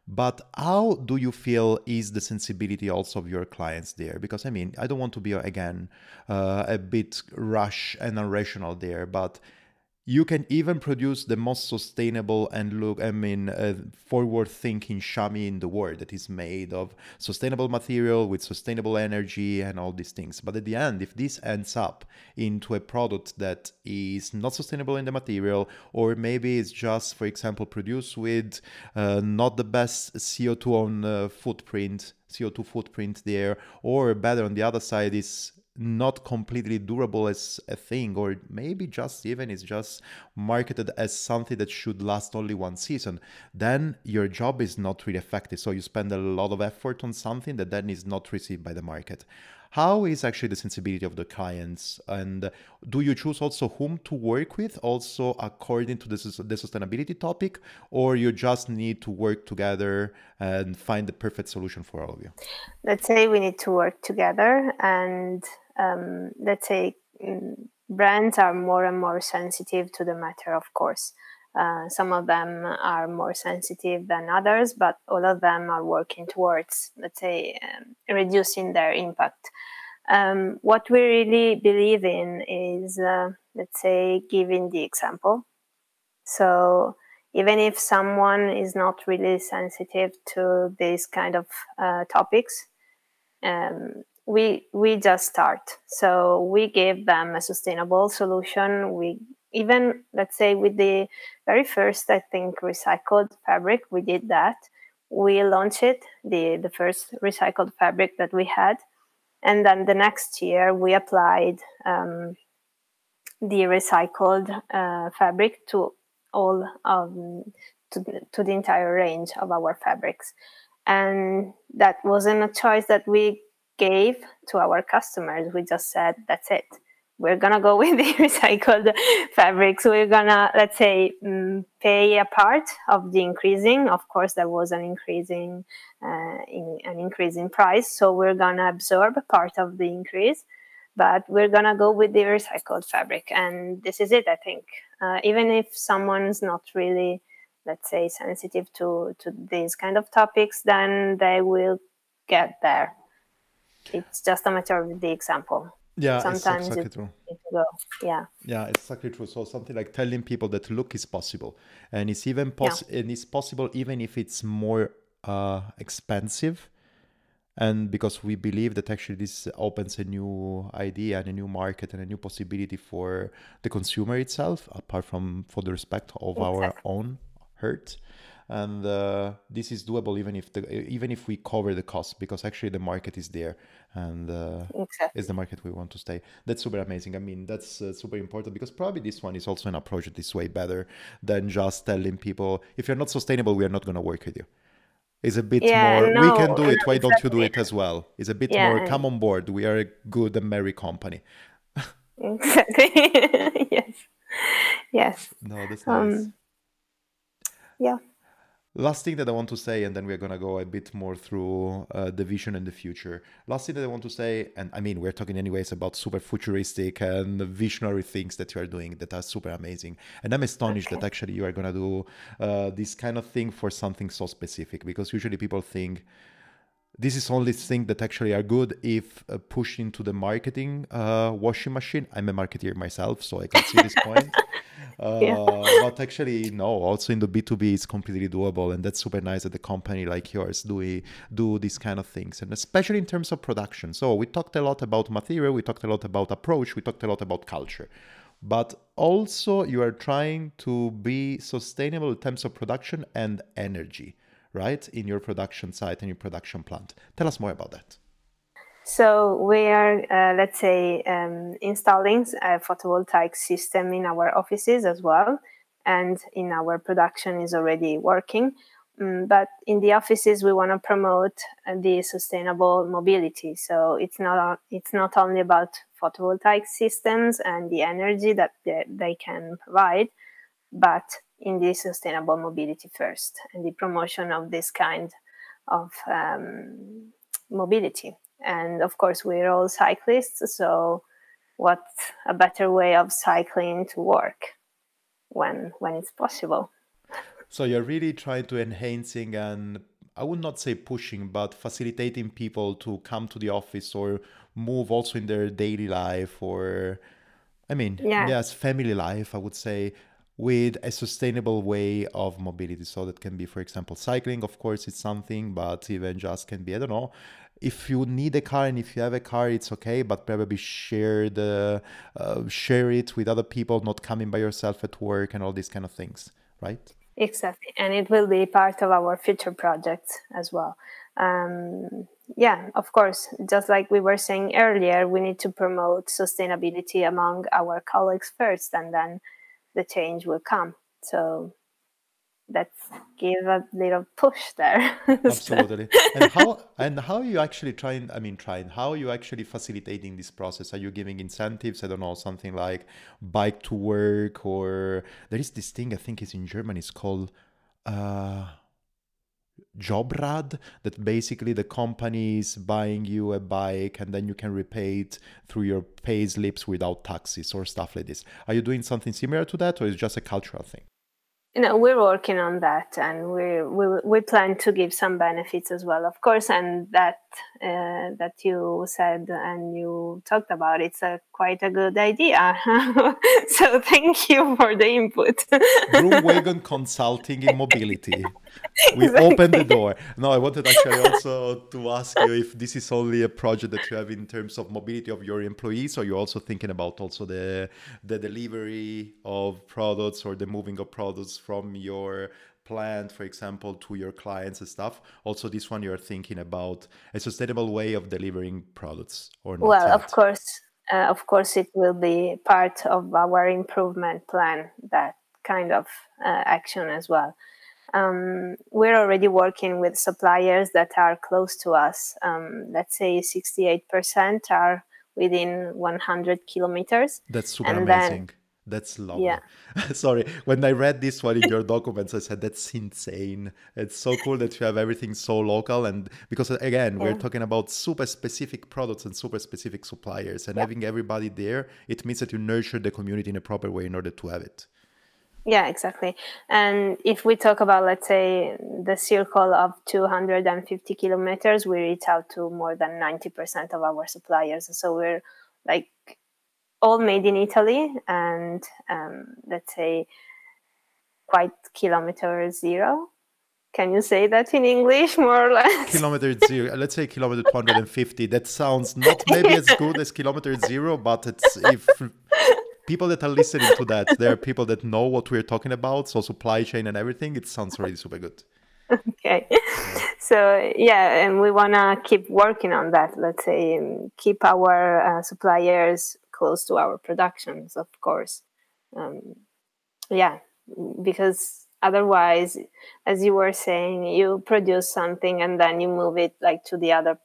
But how do you feel is the sensibility also of your clients there? Because I mean, I don't want to be again uh, a bit rush and irrational there, but you can even produce the most sustainable and look i mean uh, forward thinking chamois in the world that is made of sustainable material with sustainable energy and all these things. But at the end if this ends up into a product that is not sustainable in the material or maybe it's just for example produced with uh, not the best co2 on uh, footprint co2 footprint there or better on the other side is not completely durable as a thing or maybe just even it's just marketed as something that should last only one season then your job is not really effective. So you spend a lot of effort on something that then is not received by the market. How is actually the sensibility of the clients? And do you choose also whom to work with also according to the, the sustainability topic or you just need to work together and find the perfect solution for all of you? Let's say we need to work together and um, let's say mm, brands are more and more sensitive to the matter of course uh, some of them are more sensitive than others, but all of them are working towards, let's say, um, reducing their impact. Um, what we really believe in is, uh, let's say, giving the example. So even if someone is not really sensitive to these kind of uh, topics, um, we we just start. So we give them a sustainable solution. We even let's say with the very first i think recycled fabric we did that we launched it the the first recycled fabric that we had and then the next year we applied um, the recycled uh, fabric to all um, to, to the entire range of our fabrics and that wasn't a choice that we gave to our customers we just said that's it we're gonna go <laughs> with the recycled fabrics. We're gonna, let's say, um, pay a part of the increasing. Of course, there was an increasing, uh, in, an increase in price, so we're gonna absorb part of the increase, but we're gonna go with the recycled fabric, and this is it. I think, uh, even if someone's not really, let's say, sensitive to to these kind of topics, then they will get there. It's just a matter of the example yeah sometimes it's exactly true go. yeah yeah exactly true so something like telling people that look is possible and it's even possible yeah. and it's possible even if it's more uh, expensive and because we believe that actually this opens a new idea and a new market and a new possibility for the consumer itself apart from for the respect of exactly. our own hurt and uh, this is doable even if the even if we cover the cost because actually the market is there and uh, exactly. is the market we want to stay. That's super amazing. I mean that's uh, super important because probably this one is also an approach that is way better than just telling people if you're not sustainable we are not going to work with you. It's a bit yeah, more no, we can do it. Why exactly. don't you do it as well? It's a bit yeah, more come on board. We are a good and merry company. Exactly. <laughs> Yes. Yes. No that's nice. um, yeah Last thing that I want to say, and then we're gonna go a bit more through uh, the vision and the future. Last thing that I want to say, and I mean we're talking anyways about super futuristic and visionary things that you are doing that are super amazing. And I'm astonished that actually you are gonna do uh, this kind of thing for something so specific because usually people think this is only thing that actually are good if uh, pushed into the marketing uh, washing machine. I'm a marketer myself, so I can see this <laughs> point. Uh, yeah. but actually, no. Also in the B2B, it's completely doable, and that's super nice that the company like yours do do these kind of things, and especially in terms of production. So we talked a lot about material, we talked a lot about approach, we talked a lot about culture, but also you are trying to be sustainable in terms of production and energy right, in your production site and your production plant. Tell us more about that. So we are, uh, let's say, um, installing a photovoltaic system in our offices as well, and in our production is already working. Um, but in the offices, we want to promote uh, the sustainable mobility. So it's not it's not only about photovoltaic systems and the energy that they, they can provide, but in the sustainable mobility first and the promotion of this kind of um, mobility. And of course, we're all cyclists, so what a better way of cycling to work when when it's possible. So you're really trying to enhancing and I would not say pushing, but facilitating people to come to the office or move also in their daily life or I mean, yeah. yes, family life, I would say with a sustainable way of mobility. So that can be, for example, cycling. Of course, it's something, but even just can be I don't know. If you need a car and if you have a car, it's okay, but probably share the uh, share it with other people, not coming by yourself at work and all these kind of things, right? Exactly, and it will be part of our future projects as well. Um, yeah, of course, just like we were saying earlier, we need to promote sustainability among our colleagues first, and then the change will come. So let's give a little push there. <laughs> Absolutely. and how and how are you actually trying? I mean, trying. How are you actually facilitating this process? Are you giving incentives? I don't know, something like bike to work, or there is this thing I think is in Germany. It's called. Uh, Jobrad that basically the company is buying you a bike and then you can repay it through your pay slips without taxes or stuff like this. Are you doing something similar to that or is it just a cultural thing? You know we're working on that and we we we plan to give some benefits as well of course. And that uh, that you said and you talked about it's a quite a good idea. <laughs> So thank you for the input. <laughs> Wagon consulting in mobility. We exactly. opened the door. No i wanted actually also to ask you if this is only a project that you have in terms of mobility of your employees or you're also thinking about also the the delivery of products or the moving of products from your plant, for example, to your clients and stuff. Also, this one you're thinking about a sustainable way of delivering products or not? Well, yet? of course, uh, of course, it will be part of our improvement plan. That kind of uh, action as well. Um, we're already working with suppliers that are close to us. Um, let's say 68% are within 100 kilometers. That's super and amazing. Then, that's lovely. Yeah. <laughs> Sorry, when I read this one in your <laughs> documents, I said that's insane. It's so cool that you have everything so local, and because uh, again, yeah. we're talking about super specific products and super specific suppliers, and yeah. having everybody there, it means that you nurture the community in a proper way in order to have it. Yeah, exactly. And if we talk about, let's say, the circle of 250 kilometers, we reach out to more than 90% of our suppliers. So we're like all made in Italy and um, let's say quite kilometer zero. Can you say that in English more or less? <laughs> Kilometer zero. Let's say kilometer 250. That sounds not maybe as good as kilometer zero, but it's if people that are listening to that, there are people that know what we're talking about. So supply chain and everything, it sounds really super good. Okay. <laughs> So yeah, and we want to keep working on that. Let's say keep our uh, suppliers close to our productions, of course. Um, yeah, because otherwise, as you were saying, you produce something and then you move it like to the other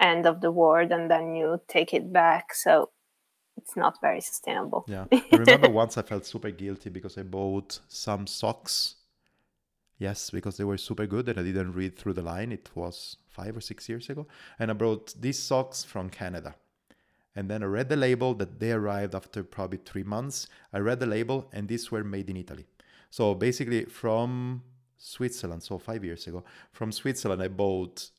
end of the world and then you take it back. So it's not very sustainable. Yeah. <laughs> I remember once I felt super guilty because I bought some socks. Yes, because they were super good and I didn't read through the line. It was five or six years ago. And I brought these socks from Canada. And then I read the label that they arrived after probably three months. I read the label and these were made in Italy. So basically, from Switzerland, so five years ago, from Switzerland, I bought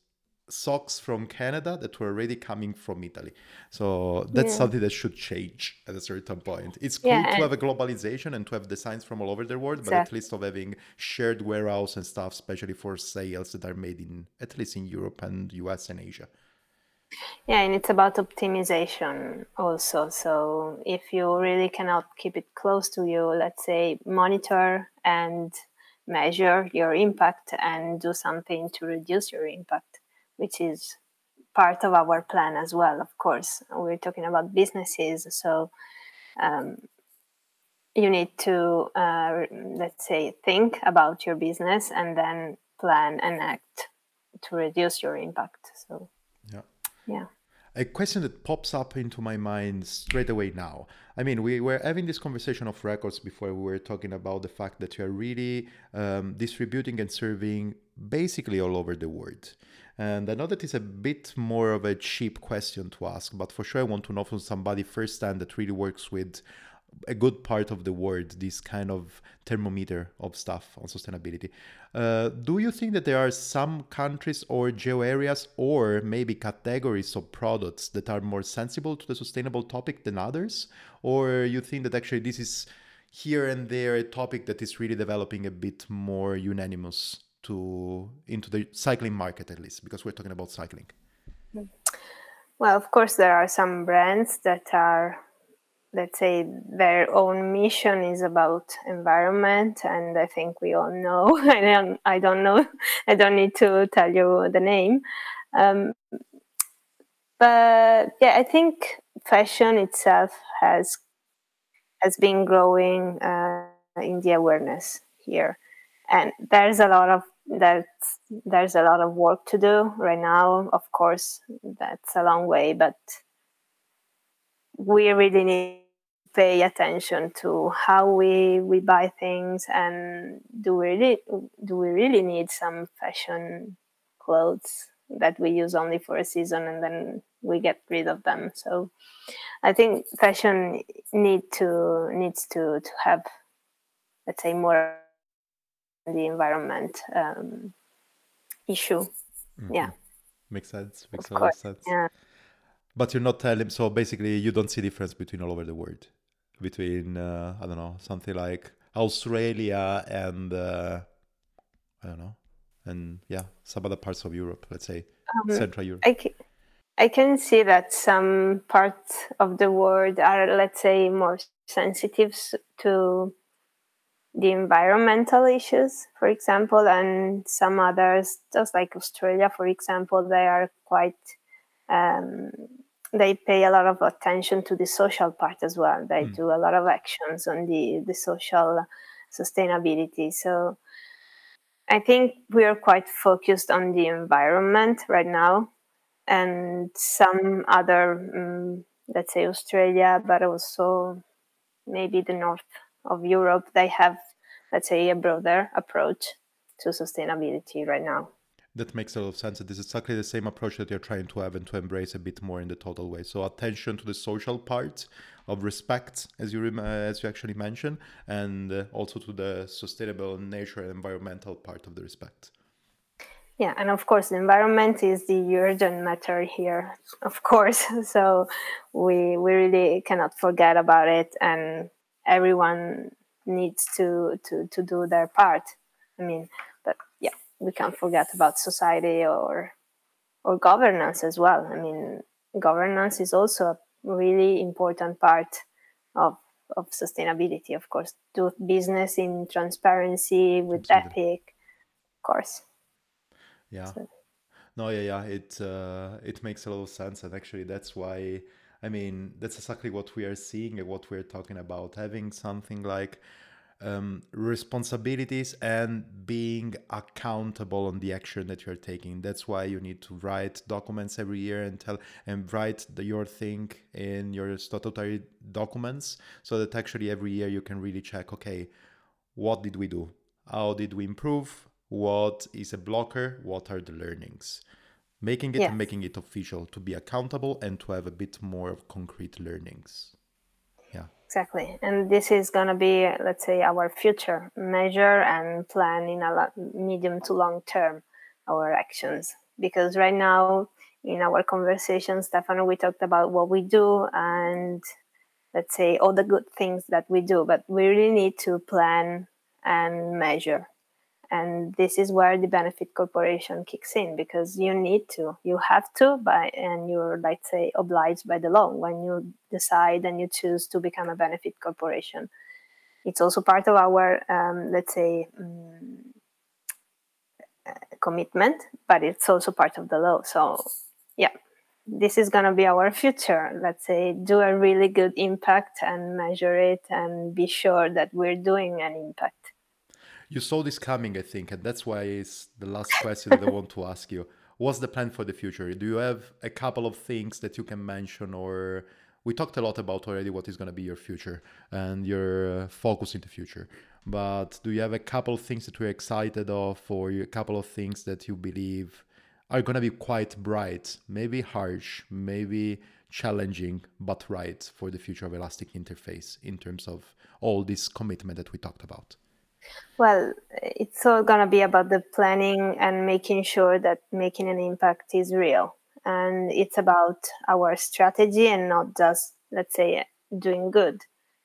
socks from Canada that were already coming from Italy. So that's Yeah. something that should change at a certain point. It's cool Yeah, to have a globalization and to have designs from all over the world, but at least of having shared warehouse and stuff, especially for sales that are made in at least in Europe and US and Asia. Yeah, and it's about optimization also. So if you really cannot keep it close to you, let's say monitor and measure your impact and do something to reduce your impact, which is part of our plan as well, of course. We're talking about businesses, so um, you need to, uh, let's say, think about your business and then plan and act to reduce your impact. Yeah. a question that pops up into my mind straight away now. I mean, we were having this conversation of records before we were talking about the fact that you are really um, distributing and serving basically all over the world. And I know that is a bit more of a cheap question to ask, but for sure I want to know from somebody firsthand that really works with a good part of the world this kind of thermometer of stuff on sustainability. Uh, do you think that there are some countries or geo areas or maybe categories of products that are more sensible to the sustainable topic than others? Or you think that actually this is here and there a topic that is really developing a bit more unanimous to into the cycling market at least because we're talking about cycling. Well, of course, there are some brands that are, let's say, their own mission is about environment, and I think we all know. <laughs> I don't, I don't know, <laughs> I don't need to tell you the name. Um, but yeah, I think fashion itself has has been growing uh, in the awareness here, and there's a lot of that there's a lot of work to do right now. Of course, that's a long way, but we really need to pay attention to how we we buy things and do we really do we really need some fashion clothes that we use only for a season and then we get rid of them so i think fashion need to needs to to have let's say more the environment um, issue Mhm. yeah Makes sense. Makes of a lot of sense. yeah But you're not telling. So basically, you don't see difference between all over the world, between uh, I don't know something like Australia and uh, I don't know, and yeah, some other parts of Europe. Let's say um, Central Europe. I, ca- I can see that some parts of the world are, let's say, more sensitive to the environmental issues, for example, and some others, just like Australia, for example, they are quite, um, they pay a lot of attention to the social part as well. They Mm. do a lot of actions on the, the social sustainability. So I think we are quite focused on the environment right now and some other, um, let's say Australia, but also maybe the north of Europe, they have, let's say, a broader approach to sustainability right now. That makes a lot of sense. This is exactly the same approach that you're trying to have and to embrace a bit more in the total way. So attention to the social part of respect, as you rem- uh, as you actually mentioned, and uh, also to the sustainable nature and environmental part of the respect. Yeah, and of course, the environment is the urgent matter here, of course. <laughs> So we we really cannot forget about it, and everyone needs to to to do their part. I mean, we can't forget about society or or governance as well. I mean, governance is also a really important part of of sustainability. Of course, do business in transparency with Absolutely. ethic, of course. Yeah. So, No, yeah, yeah. It uh, it makes a lot of sense, and actually, that's why. I mean, that's exactly what we are seeing and what we're talking about. Having something like um, responsibilities and being accountable on the action that you're taking. That's why you need to write documents every year and tell and write the, your thing in your statutory documents, so that actually every year you can really check. Okay, what did we do? How did we improve? What is a blocker? What are the learnings? Making it yes. and making it official to be accountable and to have a bit more of concrete learnings. Exactly. And this is going to be, let's say, our future measure and plan in a medium to long term our actions. because right now in our conversation, Stefano, we talked about what we do and let's say all the good things that we do, but we really need to plan and measure. And this is where the benefit corporation kicks in because you need to, you have to, by and you're let's say obliged by the law when you decide and you choose to become a benefit corporation. It's also part of our, um, let's say, um, commitment, but it's also part of the law. So, yeah, this is going to be our <laughs> future. Let's say, do a really good impact and measure it and be sure that we're doing an impact. You saw this coming, I think, and that's why it's the last question that I want to ask you. What's the plan for the future? Do you have a couple of things that you can mention, or we talked a lot about already what is going to be your future and your uh, focus in the future? But do you have a couple of things that you're excited of, or a couple of things that you believe are going to be quite bright, maybe harsh, maybe challenging, but right for the future of Elastic Interface in terms of all this commitment that we talked about? Well, it's all going to be about the planning and making sure that making an impact is real. And it's about our strategy and not just, let's say, doing good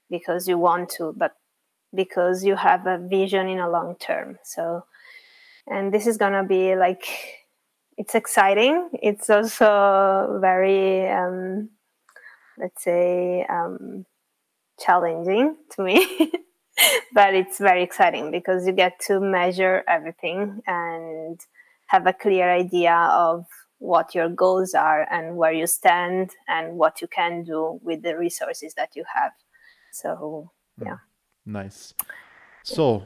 because you want to, but because you have a vision in a long term. So, and this is going to be like, it's exciting. It's also very, um, let's say, um, challenging to me. <laughs> <laughs> but it's very exciting because you get to measure everything and have a clear idea of what your goals are and where you stand and what you can do with the resources that you have. So, hmm. yeah. Nice. So,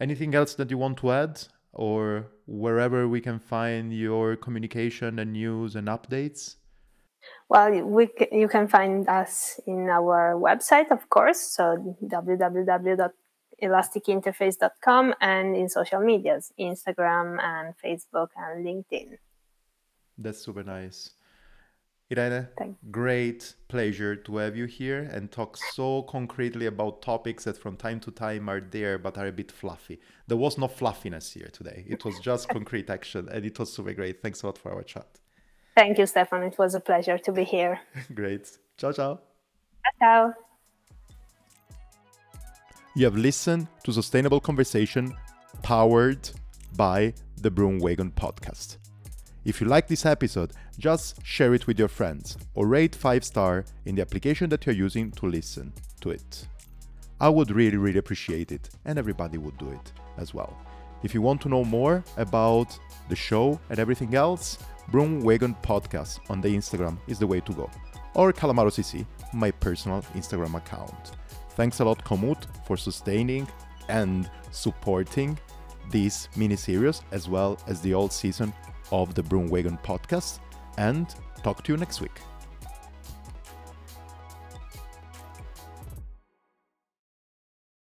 anything else that you want to add or wherever we can find your communication and news and updates? Well, we you can find us in our website, of course, so www.elasticinterface.com and in social medias, Instagram and Facebook and LinkedIn. That's super nice. Irene, great pleasure to have you here and talk so concretely about topics that from time to time are there but are a bit fluffy. There was no fluffiness here today. It was just <laughs> concrete action and it was super great. Thanks a lot for our chat. Thank you, Stefan. It was a pleasure to be here. <laughs> Great. Ciao, ciao. Ciao. You have listened to Sustainable Conversation powered by the Broomwagon podcast. If you like this episode, just share it with your friends or rate 5 star in the application that you're using to listen to it. I would really, really appreciate it, and everybody would do it as well. If you want to know more about the show and everything else, Broomwagon Podcast on the Instagram is the way to go. Or Calamaro CC, my personal Instagram account. Thanks a lot, Komut, for sustaining and supporting this mini series as well as the old season of the Broomwagon podcast. And talk to you next week.